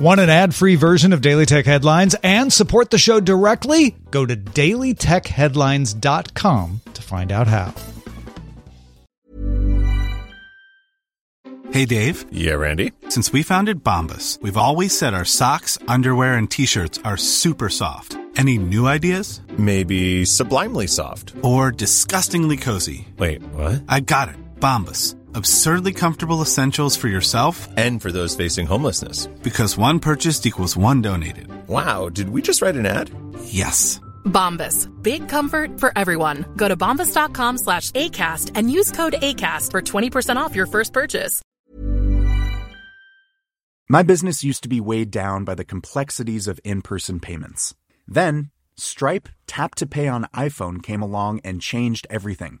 Want an ad free version of Daily Tech Headlines and support the show directly? Go to dailytechheadlines.com to find out how. Hey, Dave. Yeah, Randy. Since we founded Bombas, we've always said our socks, underwear, and t shirts are super soft. Any new ideas? Maybe sublimely soft. Or disgustingly cozy? Wait, what? I got it. Bombas. Absurdly comfortable essentials for yourself And for those facing homelessness. because one purchased equals one donated. Wow, did we just write an ad? Yes. Bombas. Big comfort for everyone. Go to bombas.com slash ACAST and use code ACAST for 20% off your first purchase. My business used to be weighed down by the complexities of in person payments. Then, Stripe Tap to Pay on iPhone came along and changed everything.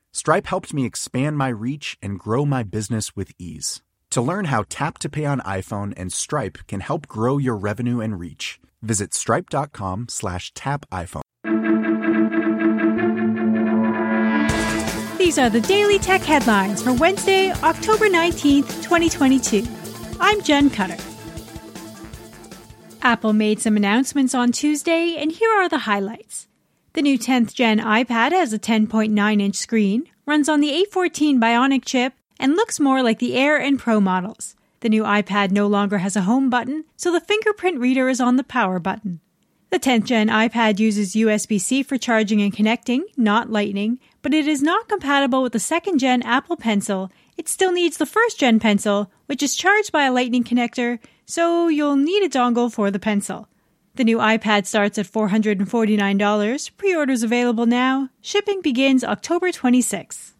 Stripe helped me expand my reach and grow my business with ease. To learn how Tap to Pay on iPhone and Stripe can help grow your revenue and reach, visit stripe.com slash tap iPhone. These are the Daily Tech headlines for Wednesday, October 19th, 2022. I'm Jen Cutter. Apple made some announcements on Tuesday, and here are the highlights. The new 10th gen iPad has a 10.9 inch screen, runs on the A14 Bionic chip, and looks more like the Air and Pro models. The new iPad no longer has a home button, so the fingerprint reader is on the power button. The 10th gen iPad uses USB C for charging and connecting, not Lightning, but it is not compatible with the second gen Apple Pencil. It still needs the first gen Pencil, which is charged by a Lightning connector, so you'll need a dongle for the Pencil. The new iPad starts at $449. Pre orders available now. Shipping begins October 26th.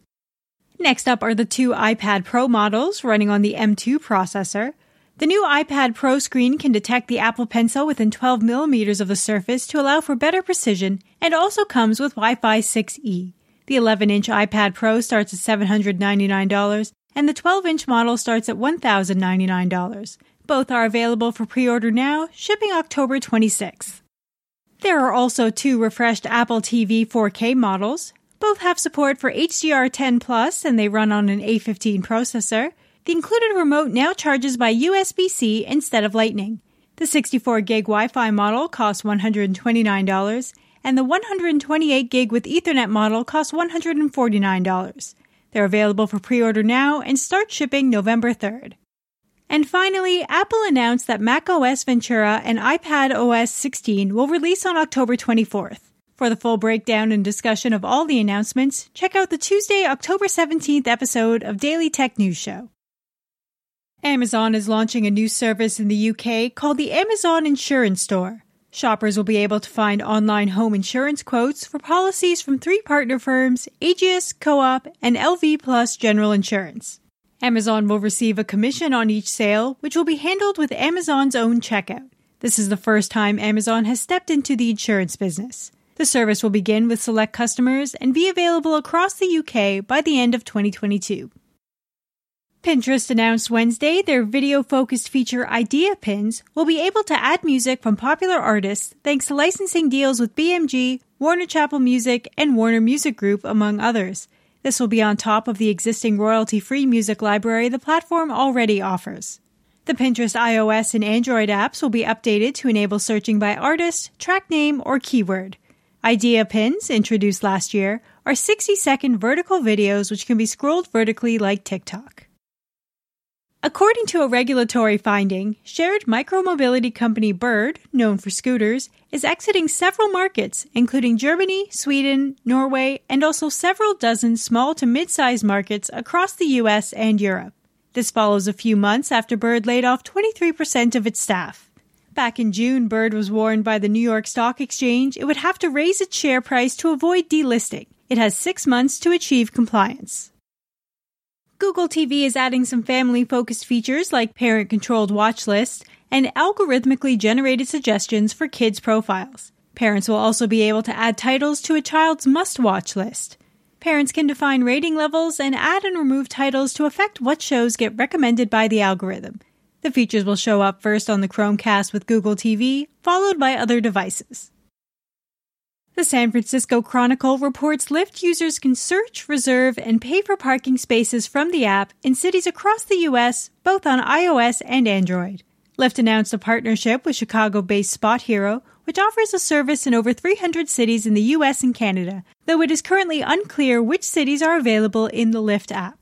Next up are the two iPad Pro models running on the M2 processor. The new iPad Pro screen can detect the Apple Pencil within 12 millimeters of the surface to allow for better precision and also comes with Wi Fi 6E. The 11 inch iPad Pro starts at $799 and the 12 inch model starts at $1,099. Both are available for pre order now, shipping October 26th. There are also two refreshed Apple TV 4K models. Both have support for HDR10 Plus and they run on an A15 processor. The included remote now charges by USB C instead of Lightning. The 64 gig Wi Fi model costs $129, and the 128 gig with Ethernet model costs $149. They're available for pre order now and start shipping November 3rd. And finally, Apple announced that macOS Ventura and iPad OS 16 will release on October 24th. For the full breakdown and discussion of all the announcements, check out the Tuesday, October 17th episode of Daily Tech News Show. Amazon is launching a new service in the UK called the Amazon Insurance Store. Shoppers will be able to find online home insurance quotes for policies from three partner firms, Ageas, Co-op, and LV Plus General Insurance. Amazon will receive a commission on each sale, which will be handled with Amazon's own checkout. This is the first time Amazon has stepped into the insurance business. The service will begin with select customers and be available across the UK by the end of 2022. Pinterest announced Wednesday their video focused feature Idea Pins will be able to add music from popular artists thanks to licensing deals with BMG, Warner Chappell Music, and Warner Music Group, among others. This will be on top of the existing royalty free music library the platform already offers. The Pinterest iOS and Android apps will be updated to enable searching by artist, track name, or keyword. Idea pins, introduced last year, are 60 second vertical videos which can be scrolled vertically like TikTok. According to a regulatory finding, shared micromobility company Bird, known for scooters, is exiting several markets, including Germany, Sweden, Norway, and also several dozen small to mid sized markets across the US and Europe. This follows a few months after Bird laid off 23% of its staff. Back in June, Bird was warned by the New York Stock Exchange it would have to raise its share price to avoid delisting. It has six months to achieve compliance. Google TV is adding some family focused features like parent controlled watch lists, and algorithmically generated suggestions for kids' profiles. Parents will also be able to add titles to a child's must watch list. Parents can define rating levels and add and remove titles to affect what shows get recommended by the algorithm. The features will show up first on the Chromecast with Google TV, followed by other devices. The San Francisco Chronicle reports Lyft users can search, reserve, and pay for parking spaces from the app in cities across the U.S., both on iOS and Android. Lyft announced a partnership with Chicago based SpotHero, which offers a service in over 300 cities in the US and Canada, though it is currently unclear which cities are available in the Lyft app.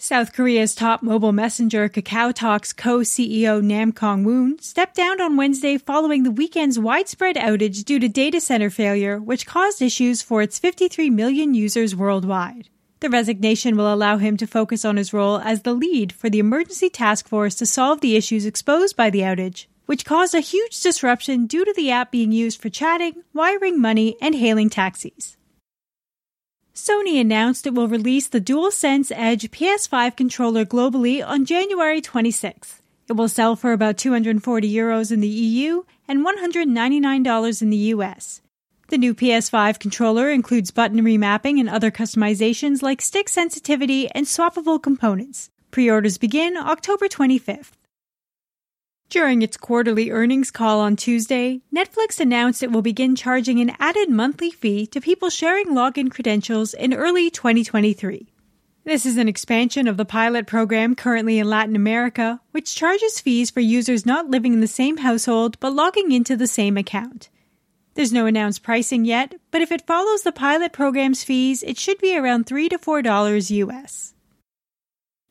South Korea's top mobile messenger KakaoTalk's co-CEO Namkoong Whon stepped down on Wednesday following the weekend's widespread outage due to data center failure, which caused issues for its 53 million users worldwide. The resignation will allow him to focus on his role as the lead for the emergency task force to solve the issues exposed by the outage, which caused a huge disruption due to the app being used for chatting, wiring money, and hailing taxis. Sony announced it will release the DualSense Edge PS5 controller globally on January 26th. It will sell for about 240 euros in the EU and $199 in the US. The new PS5 controller includes button remapping and other customizations like stick sensitivity and swappable components. Pre-orders begin October 25th. During its quarterly earnings call on Tuesday, Netflix announced it will begin charging an added monthly fee to people sharing login credentials in early 2023. This is an expansion of the pilot program currently in Latin America, which charges fees for users not living in the same household but logging into the same account. There's no announced pricing yet, but if it follows the pilot program's fees, it should be around 3 to $4 US.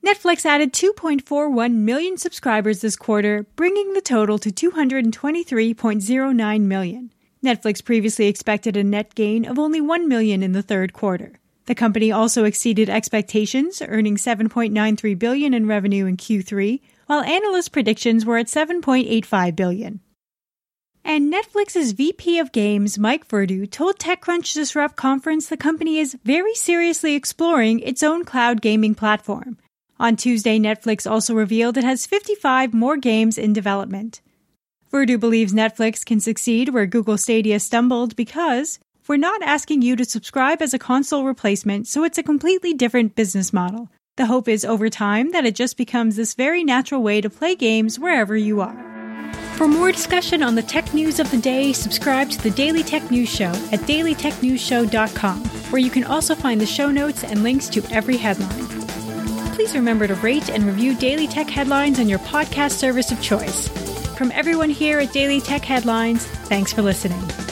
Netflix added 2.41 million subscribers this quarter, bringing the total to 223.09 million. Netflix previously expected a net gain of only 1 million in the third quarter. The company also exceeded expectations, earning 7.93 billion in revenue in Q3, while analyst predictions were at 7.85 billion. And Netflix's VP of Games, Mike Verdu, told TechCrunch Disrupt conference the company is very seriously exploring its own cloud gaming platform. On Tuesday, Netflix also revealed it has 55 more games in development. Verdu believes Netflix can succeed where Google Stadia stumbled because we're not asking you to subscribe as a console replacement, so it's a completely different business model. The hope is over time that it just becomes this very natural way to play games wherever you are. For more discussion on the tech news of the day, subscribe to the Daily Tech News Show at dailytechnewsshow.com, where you can also find the show notes and links to every headline please remember to rate and review Daily Tech Headlines on your podcast service of choice. From everyone here at Daily Tech Headlines, thanks for listening.